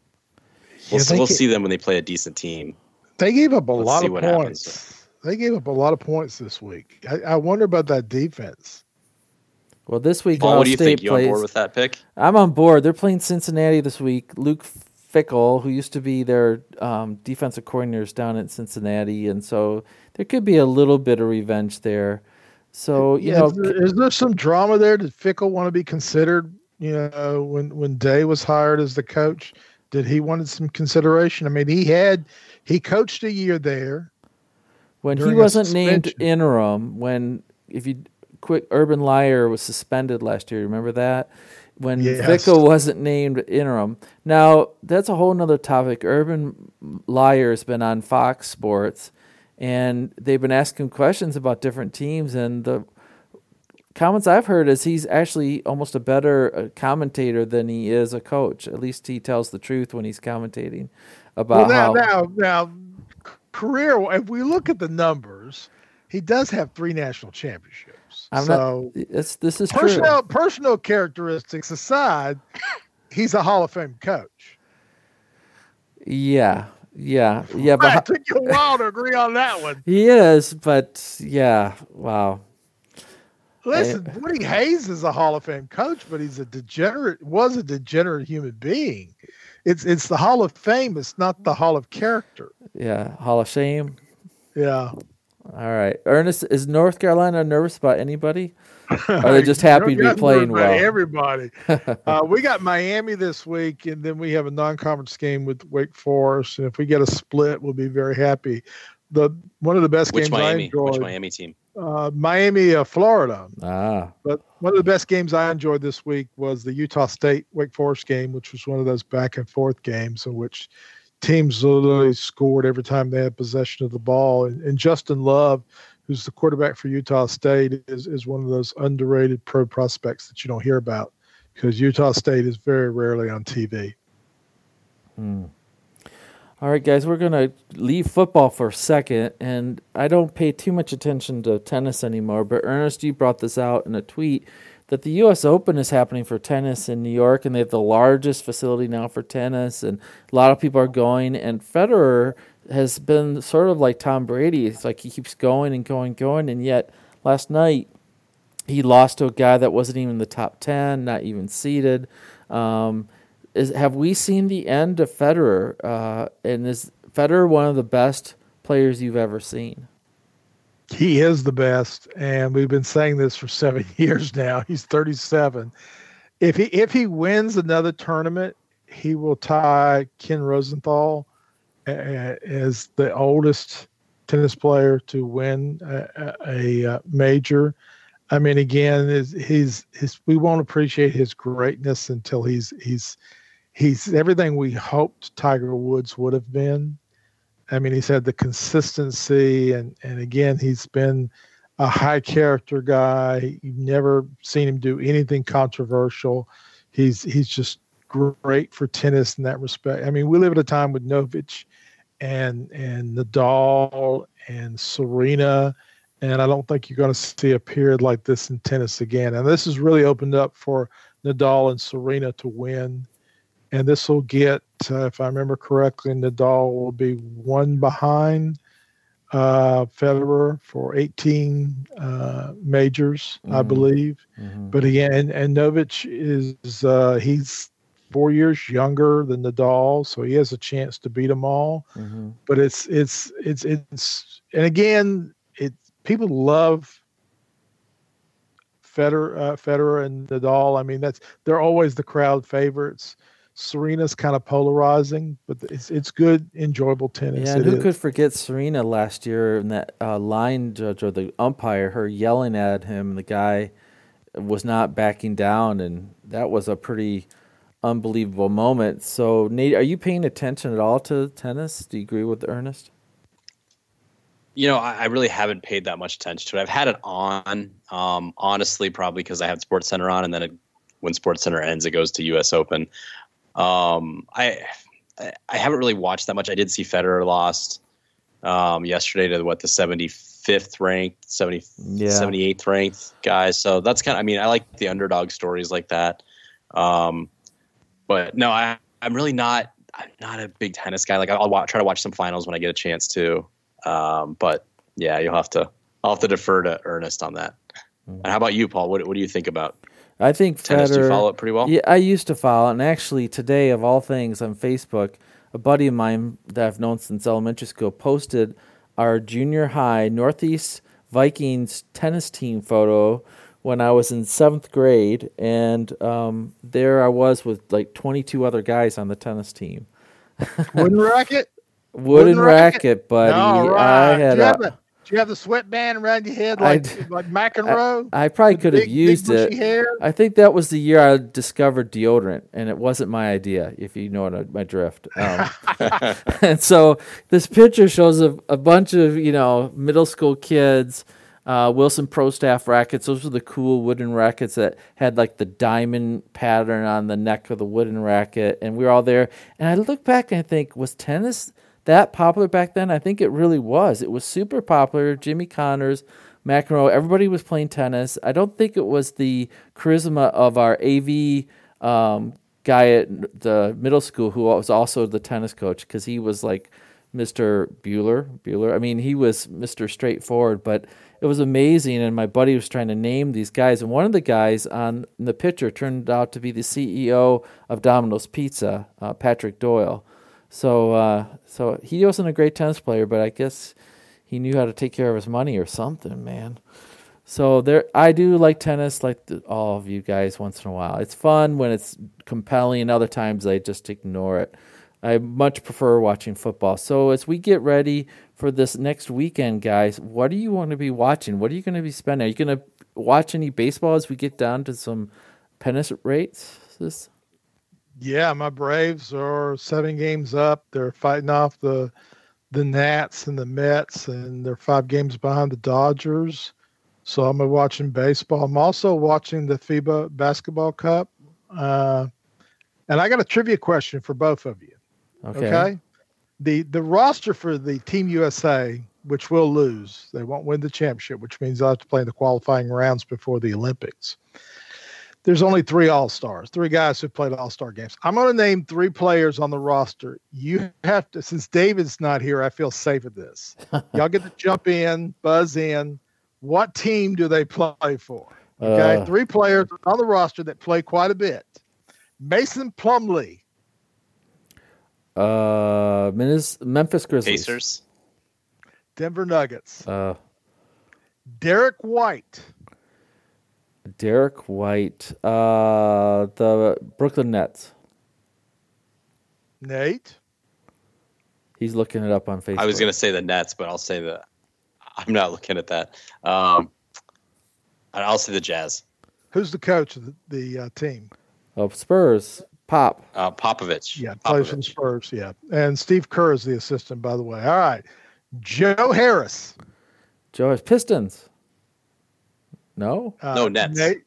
We'll, yeah, we'll see them when they play a decent team. They gave up a Let's lot of points. Happens. They gave up a lot of points this week. I, I wonder about that defense. Well, this week, Paul, Ohio what do you State think? You plays, on board with that pick? I'm on board. They're playing Cincinnati this week. Luke Fickell, who used to be their um, defensive coordinators down in Cincinnati, and so there could be a little bit of revenge there. So you yeah, know, is there, is there some drama there? Did Fickell want to be considered? You know, when when Day was hired as the coach, did he wanted some consideration? I mean, he had he coached a year there. When he wasn't named interim, when if you quick Urban Liar was suspended last year. Remember that when Yes. Wasn't named interim. Now that's a whole nother topic. Urban Liar has been on Fox Sports, and they've been asking questions about different teams. And the comments I've heard is he's actually almost a better uh, commentator than he is a coach. At least he tells the truth when he's commentating about Well, now, how. now, now, career. If we look at the numbers, he does have three national championships. I'm so not. It's, this is true. personal personal characteristics aside, he's a Hall of Fame coach. Yeah, yeah, yeah. But It took you a while to agree on that one. he is, but yeah, wow. Listen, Woody Hayes is a Hall of Fame coach, but he's a degenerate. Was a degenerate human being. It's it's the Hall of Fame. It's not the Hall of Character. Yeah, Hall of Shame. Yeah. All right, Ernest, is North Carolina nervous about anybody? Are they just happy to be playing everybody, well? Everybody. uh, we got Miami this week, and then we have a non-conference game with Wake Forest. And if we get a split, we'll be very happy. The one of the best Which games I enjoyed, Which Miami team? uh, Miami, uh, Florida. Ah, But one of the best games I enjoyed this week was the Utah State Wake Forest game, which was one of those back and forth games in which teams literally scored every time they had possession of the ball. And, and Justin Love, who's the quarterback for Utah State, is, is one of those underrated pro prospects that you don't hear about because Utah State is very rarely on TV. hmm. All right, guys, we're gonna leave football for a second, and I don't pay too much attention to tennis anymore. But Ernest, you brought this out in a tweet that the U.S. Open is happening for tennis in New York, and they have the largest facility now for tennis, and a lot of people are going. And Federer has been sort of like Tom Brady; it's like he keeps going and going, and going, and yet last night he lost to a guy that wasn't even in the top ten, not even seeded. Um, is have we seen the end of Federer? Uh, and is Federer one of the best players you've ever seen? He is the best, and we've been saying this for seven years now. He's 37. If he if he wins another tournament, he will tie Ken Rosewall as the oldest tennis player to win a, a, a uh, major. I mean, again, is he's. We won't appreciate his greatness until he's he's he's everything we hoped Tiger Woods would have been. I mean, he's had the consistency, and and again, he's been a high character guy. You've never seen him do anything controversial. He's he's just great for tennis in that respect. I mean, we live at a time with Novich and and Nadal and Serena, and I don't think you're going to see a period like this in tennis again. And this has really opened up for Nadal and Serena to win. And this will get, uh, if I remember correctly, Nadal will be one behind uh, Federer for 18 uh, majors, I Mhm. believe. Mm-hmm. But again, and, and Novich is uh, he's four years younger than Nadal, so he has a chance to beat them all. Mm-hmm. But it's it's it's it's and again, it people love Federer, uh, Federer and Nadal. I mean, that's they're always the crowd favorites. Serena's kind of polarizing, but it's it's good, enjoyable tennis. Yeah, and who is. could forget Serena last year and that uh, line judge or the umpire, her yelling at him, and the guy was not backing down, and that was a pretty unbelievable moment. So, Nate, are you paying attention at all to tennis? Do you agree with Ernest? You know, I, I really haven't paid that much attention to it. I've had it on, um, honestly, probably because I had Sports Center on, and then it, when Sports Center ends, it goes to U.S. Open. Um, I I- haven't really watched that much. I did see Federer lost um, yesterday to what the 75th ranked, 70, Yeah. 78th ranked guys. So that's kind of. I mean, I like the underdog stories like that. Um, but no, I I'm really not. I'm not a big tennis guy. Like I'll, wa- try to watch some finals when I get a chance to. Um, but yeah, you'll have to. I'll have to defer to Ernest on that. Mm. And how about you, Paul? What What do you think about I think tennis? Do you Federer- follow it pretty well? Yeah, I used to follow, and actually today, of all things, on Facebook, a buddy of mine that I've known since elementary school posted our junior high Northeast Vikings tennis team photo when I was in seventh grade, and um, there I was with like 22 other guys on the tennis team. Wooden racket. Wooden, Wooden racket? racket, buddy. All I had Do you have a, a- Do you have the sweatband around your head like, I, like McEnroe? I, I probably could have used it. Hair? I think that was the year I discovered deodorant, and it wasn't my idea, if you know what my drift. Um, and so this picture shows a, a bunch of, you know, middle school kids – uh, Wilson Pro Staff rackets. Those were the cool wooden rackets that had like the diamond pattern on the neck of the wooden racket. And we were all there. And I look back and I think, was tennis that popular back then? I think it really was. It was super popular. Jimmy Connors, McEnroe, everybody was playing tennis. I don't think it was the charisma of our AV um, guy at the middle school who was also the tennis coach because he was like Mr. Bueller. Bueller. I mean, he was Mr. Straightforward, but it was amazing. And my buddy was trying to name these guys, and one of the guys on the picture turned out to be the CEO of Domino's Pizza, uh, Patrick Doyle. So, uh, so he wasn't a great tennis player, but I guess he knew how to take care of his money or something, man. So there, I do like tennis, like the, all of you guys, once in a while. It's fun when it's compelling, and other times I just ignore it. I much prefer watching football. So as we get ready for this next weekend, guys, what do you want to be watching? What are you going to be spending? Are you going to watch any baseball as we get down to some pennant rates? This? Yeah, my Braves are seven games up. They're fighting off the the Nats and the Mets, and they're five games behind the Dodgers. So I'm watching baseball. I'm also watching the FIBA Basketball Cup. Uh, and I got a trivia question for both of you. Okay. okay. The the roster for the Team USA, which will lose, they won't win the championship, which means they'll have to play in the qualifying rounds before the Olympics. There's only three All Stars, three guys who played All Star games. I'm going to name three players on the roster. You have to, since David's not here, I feel safe at this. Y'all get to jump in, buzz in. What team do they play for? Okay, uh, three players on the roster that play quite a bit. Mason Plumlee, uh, Memphis Grizzlies. Pacers. Denver Nuggets. Uh, Derrick White. Derek White. Uh, the Brooklyn Nets. Nate. He's looking it up on Facebook. I was going to say the Nets, but I'll say that I'm not looking at that. Um, I'll say the Jazz. Who's the coach of the, the uh, team? Oh, Spurs. Pop. Uh, Popovich. Yeah, plays for the Spurs. Yeah, and Steve Kerr is the assistant, by the way. All right, Joe Harris. Joe Harris. Pistons. No. Uh, no Nets. Nate,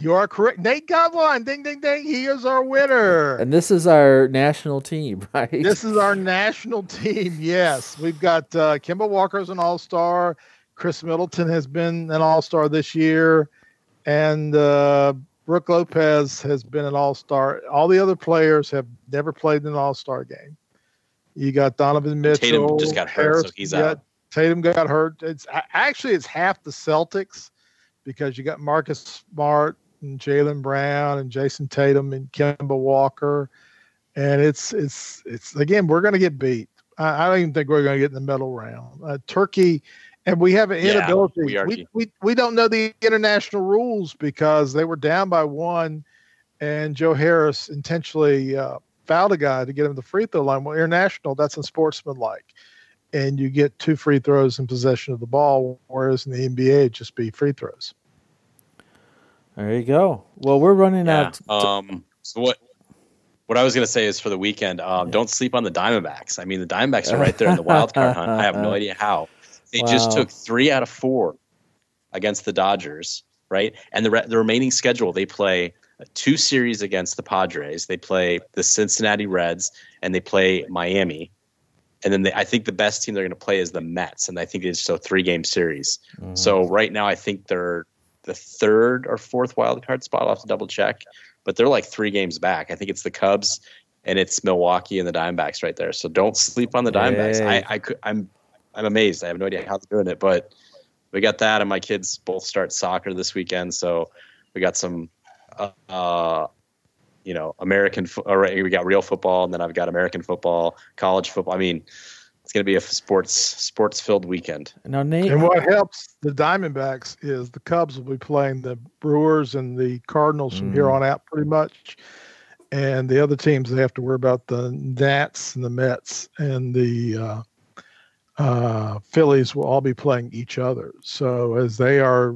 you are correct. Nate got one. Ding, ding, ding. He is our winner. And this is our national team, right? This is our national team. Yes, we've got uh, Kemba Walker as an All Star. Khris Middleton has been an All Star this year, and uh, Brook Lopez has been an all star. All the other players have never played in an all star game. You got Donovan Mitchell. Tatum just got hurt, Harris, so he's out. Tatum got hurt. It's actually it's half the Celtics because you got Marcus Smart and Jaylen Brown and Jayson Tatum and Kemba Walker, and it's it's it's again we're going to get beat. I, I, don't even think we're going to get in the middle round. Uh, Turkey and we have an inability. Yeah, we, we, we, we don't know the international rules because they were down by one, and Joe Harris intentionally uh, fouled a guy to get him the free throw line. Well, international, that's unsportsmanlike, and you get two free throws in possession of the ball, whereas in the NBA, it'd just be free throws. There you go. Well, we're running yeah, out. To- um, so what? What I was going to say is for the weekend, um, yeah. don't sleep on the Diamondbacks. I mean, the Diamondbacks are right there in the wild card hunt. I have no idea how. They wow. just took three out of four against the Dodgers, right? And the re- the remaining schedule, they play two series against the Padres. They play the Cincinnati Reds and they play Miami. And then they, I think the best team they're going to play is the Mets, and I think it's a three game series. Mm-hmm. So right now, I think they're the third or fourth wild card spot. I'll have to double check, but they're like three games back. I think it's the Cubs and it's Milwaukee and the Diamondbacks right there. So don't sleep on the Diamondbacks. Hey. I, I could, I'm I'm amazed. I have no idea how they're doing it, but we got that, and my kids both start soccer this weekend, so we got some, uh, uh you know, American. Fo- we got real football, and then I've got American football, college football. I mean, it's going to be a sports sports filled weekend. Now, Nate, and what helps the Diamondbacks is the Cubs will be playing the Brewers and the Cardinals from mm. here on out, pretty much. And the other teams they have to worry about the Nats and the Mets and the uh, uh, Phillies will all be playing each other. So as they are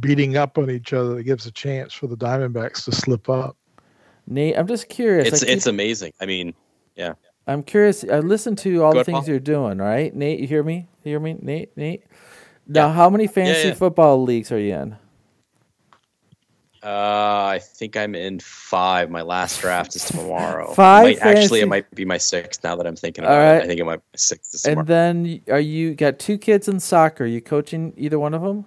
beating up on each other, it gives a chance for the Diamondbacks to slip up. Nate, I'm just curious. It's keep, it's amazing. I mean, yeah. I'm curious. I listen to all Go the things Paul. you're doing, right? Nate, you hear me? You hear me, Nate? Nate. Now, yeah. how many fantasy yeah, yeah. football leagues are you in? Uh, I think I'm in five. My last draft is tomorrow. five. It might, actually, it might be my sixth now that I'm thinking about right. it. I think it might be sixth. and then, are you got two kids in soccer? Are you coaching either one of them?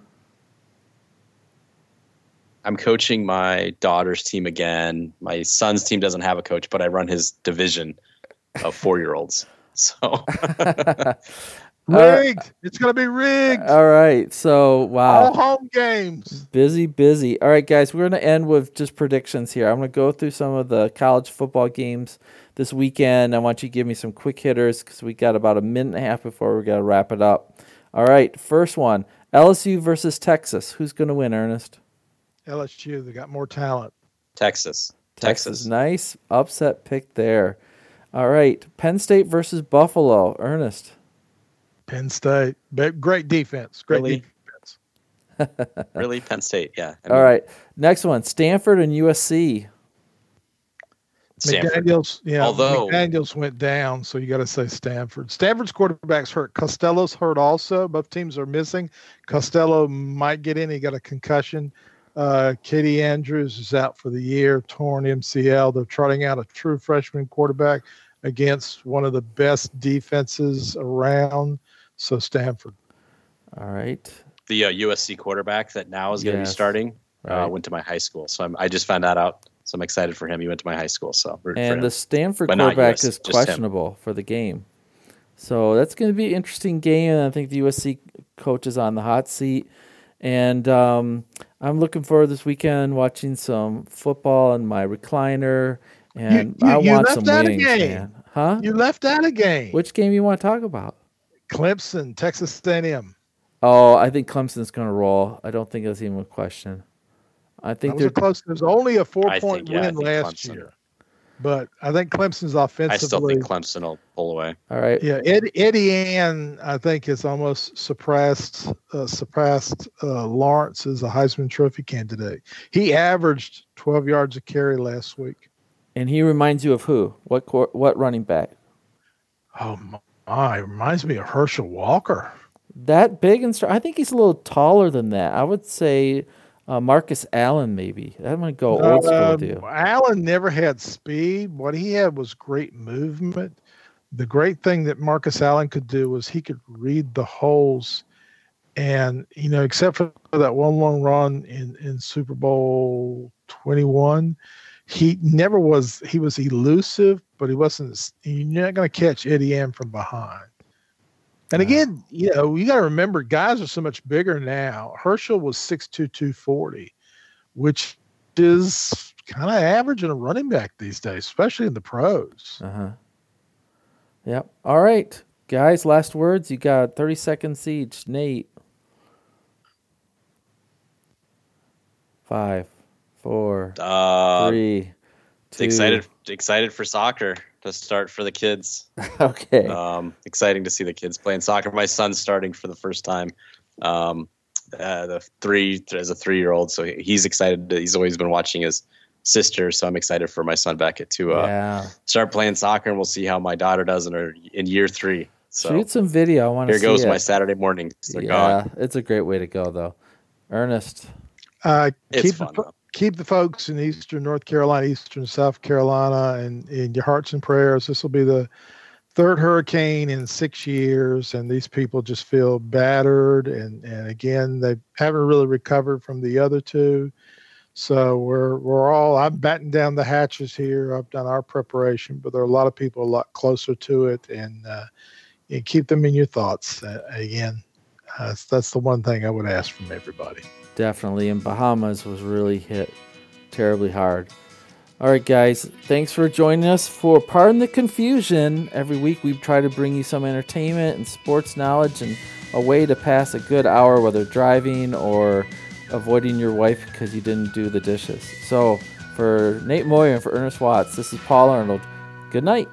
I'm coaching my daughter's team again. My son's team doesn't have a coach, but I run his division of four year olds. So Rigged. Uh, it's going to be rigged. All right. So, wow. All home games. Busy, busy. All right, guys. We're going to end with just predictions here. I'm going to go through some of the college football games this weekend. I want you to give me some quick hitters because we got about a minute and a half before we got to wrap it up. All right. First one LSU versus Texas. Who's going to win, Ernest? LSU. They got more talent. Texas. Texas. Texas. Nice upset pick there. All right. Penn State versus Buffalo. Ernest. Penn State, great defense. Great really? defense. really, Penn State, yeah. I mean, All right, next one: Stanford and USC. Stanford. McDaniel's, yeah. Although McDaniel's went down, so you got to say Stanford. Stanford's quarterback's hurt. Costello's hurt also. Both teams are missing. Costello might get in. He got a concussion. Uh, Katie Andrews is out for the year, torn MCL. They're trotting out a true freshman quarterback against one of the best defenses around. So Stanford. All right. The uh, USC quarterback that now is going to be starting uh, right. uh, went to my high school, so I'm, i just found that out. So I'm excited for him. He went to my high school, so and the Stanford but quarterback US, is questionable for the game. So that's going to be an interesting game, and I think the USC coach is on the hot seat. And um, I'm looking forward this weekend watching some football in my recliner, and you, you, I want some wings, man. Huh? You left out a game. Which game you want to talk about? Clemson, Texas Stadium. Oh, I think Clemson's going to roll. I don't think that's even a question. I think they're close. There's only a four I point think, yeah, win last Clemson. year, but I think Clemson's offensively. I still think Clemson will pull away. All right. Yeah, Ed, Etienne, I think, has almost surpassed uh, surpassed uh, Lawrence as a Heisman Trophy candidate. He averaged 12 yards a carry last week. And he reminds you of who? What what running back? Oh Oh, it reminds me of Herschel Walker. That big and strong. I think he's a little taller than that. I would say uh, Marcus Allen, maybe. Going to go old school uh, with you. Allen never had speed. What he had was great movement. The great thing that Marcus Allen could do was he could read the holes. And, you know, except for that one long run in, in Super Bowl 21, he never was he was elusive, but he wasn't. You're not going to catch Etienne from behind. And again, you know, you got to remember, guys are so much bigger now. Herschel was six two two forty, which is kind of average in a running back these days, especially in the pros. Uh huh. Yep. All right, guys. Last words. You got thirty seconds each. Nate. Five four, uh, three. Two. Excited, excited for soccer to start for the kids. okay. Um, exciting to see the kids playing soccer. My son's starting for the first time. Um, uh, the three as a three year old, so he's excited. He's always been watching his sister, so I'm excited for my son Beckett to uh, yeah. start playing soccer, and we'll see how my daughter does in her in year three. So shoot some video. I want to. Here goes it. my Saturday morning. yeah, gone. it's a great way to go, though. Ernest. Uh, it's fun. The, keep the folks in Eastern North Carolina, Eastern South Carolina, and in your hearts and prayers. This will be the third hurricane in six years, and these people just feel battered. And, and again, they haven't really recovered from the other two. So we're we're all I'm batting down the hatches here. I've done our preparation, but there are a lot of people a lot closer to it, and uh, keep them in your thoughts. Uh, again, uh, that's the one thing I would ask from everybody. Definitely. And Bahamas was really hit terribly hard. All right, guys. Thanks for joining us for Pardon the Confusion. Every week we try to bring you some entertainment and sports knowledge and a way to pass a good hour, whether driving or avoiding your wife because you didn't do the dishes. So, for Nate Moyer and for Ernest Watts, this is Paul Arnold. Good night.